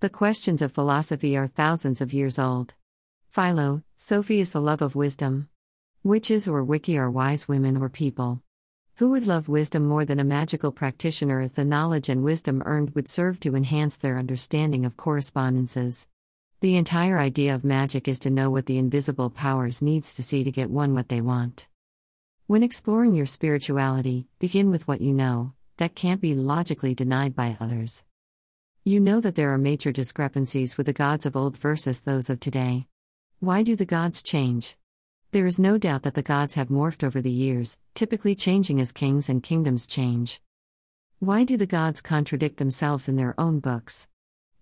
The questions of philosophy are thousands of years old. Philo, Sophie is the love of wisdom. Witches or wiki are wise women or people. Who would love wisdom more than a magical practitioner if the knowledge and wisdom earned would serve to enhance their understanding of correspondences? The entire idea of magic is to know what the invisible powers needs to see to get one what they want. When exploring your spirituality, begin with what you know, that can't be logically denied by others. You know that there are major discrepancies with the gods of old versus those of today. Why do the gods change? There is no doubt that the gods have morphed over the years, typically changing as kings and kingdoms change. Why do the gods contradict themselves in their own books?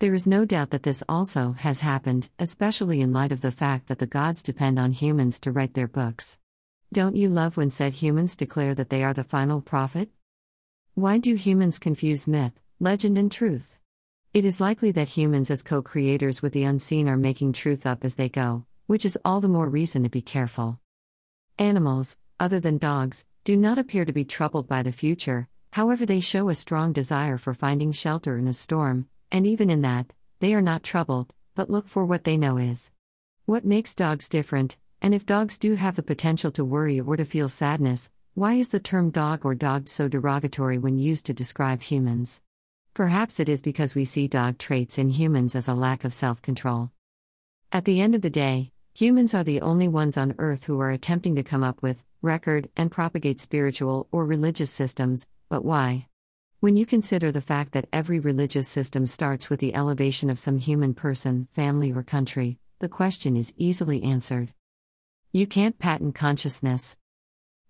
There is no doubt that this also has happened, especially in light of the fact that the gods depend on humans to write their books. Don't you love when said humans declare that they are the final prophet? Why do humans confuse myth, legend, and truth? It is likely that humans, as co creators with the unseen, are making truth up as they go, which is all the more reason to be careful. Animals, other than dogs, do not appear to be troubled by the future, however, they show a strong desire for finding shelter in a storm, and even in that, they are not troubled, but look for what they know is. What makes dogs different, and if dogs do have the potential to worry or to feel sadness, why is the term dog or dogged so derogatory when used to describe humans? Perhaps it is because we see dog traits in humans as a lack of self control. At the end of the day, humans are the only ones on earth who are attempting to come up with, record, and propagate spiritual or religious systems, but why? When you consider the fact that every religious system starts with the elevation of some human person, family, or country, the question is easily answered. You can't patent consciousness.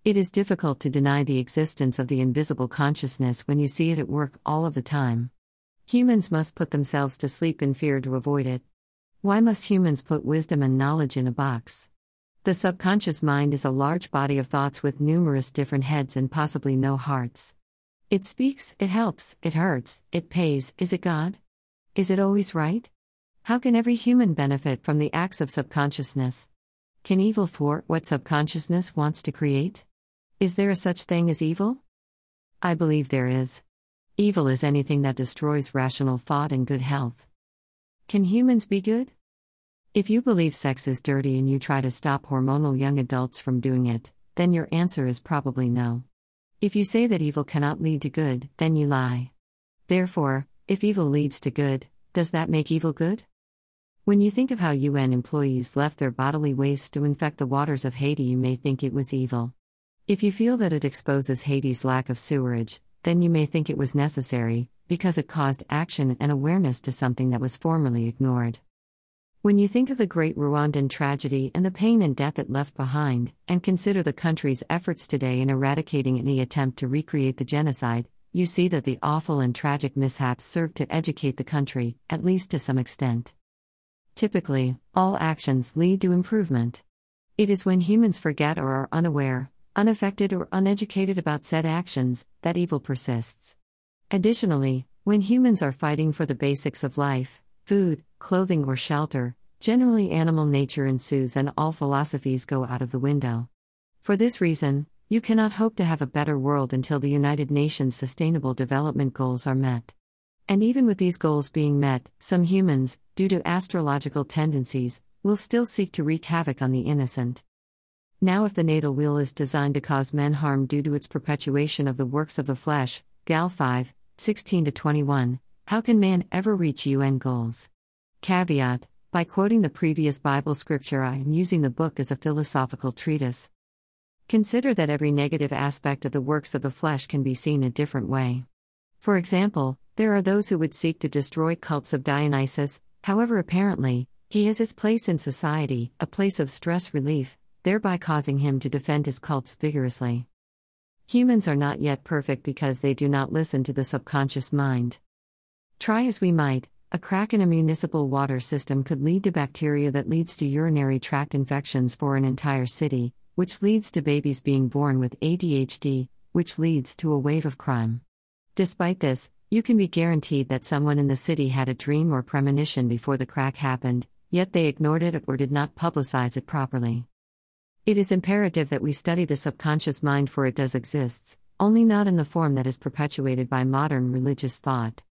It is difficult to deny the existence of the invisible consciousness when you see it at work all of the time. Humans must put themselves to sleep in fear to avoid it. Why must humans put wisdom and knowledge in a box? The subconscious mind is a large body of thoughts with numerous different heads and possibly no hearts. It speaks, it helps, it hurts, it pays. Is it God? Is it always right? How can every human benefit from the acts of subconsciousness? Can evil thwart what subconsciousness wants to create? Is there a such thing as evil? I believe there is. Evil is anything that destroys rational thought and good health. Can humans be good? If you believe sex is dirty and you try to stop hormonal young adults from doing it, then your answer is probably no. If you say that evil cannot lead to good, then you lie. Therefore, if evil leads to good, does that make evil good? When you think of how UN employees left their bodily waste to infect the waters of Haiti, you may think it was evil. If you feel that it exposes Haiti's lack of sewerage, then you may think it was necessary, because it caused action and awareness to something that was formerly ignored. When you think of the great Rwandan tragedy and the pain and death it left behind, and consider the country's efforts today in eradicating any attempt to recreate the genocide, you see that the awful and tragic mishaps served to educate the country, at least to some extent. Typically, all actions lead to improvement. It is when humans forget or are unaware, unaffected, or uneducated about said actions that evil persists. Additionally, when humans are fighting for the basics of life, food, clothing, or shelter, generally animal nature ensues and all philosophies go out of the window. For this reason, you cannot hope to have a better world until the United Nations Sustainable Development Goals are met. And even with these goals being met, some humans, due to astrological tendencies, will still seek to wreak havoc on the innocent. Now, if the natal wheel is designed to cause men harm due to its perpetuation of the works of the flesh, Gal 5, 16 21, how can man ever reach UN goals? Caveat By quoting the previous Bible scripture, I am using the book as a philosophical treatise. Consider that every negative aspect of the works of the flesh can be seen a different way. For example, there are those who would seek to destroy cults of Dionysus, however, apparently, he has his place in society, a place of stress relief, thereby causing him to defend his cults vigorously. Humans are not yet perfect because they do not listen to the subconscious mind. Try as we might, a crack in a municipal water system could lead to bacteria that leads to urinary tract infections for an entire city, which leads to babies being born with ADHD, which leads to a wave of crime. Despite this, you can be guaranteed that someone in the city had a dream or premonition before the crack happened, yet they ignored it or did not publicize it properly. It is imperative that we study the subconscious mind for it does exists, only not in the form that is perpetuated by modern religious thought.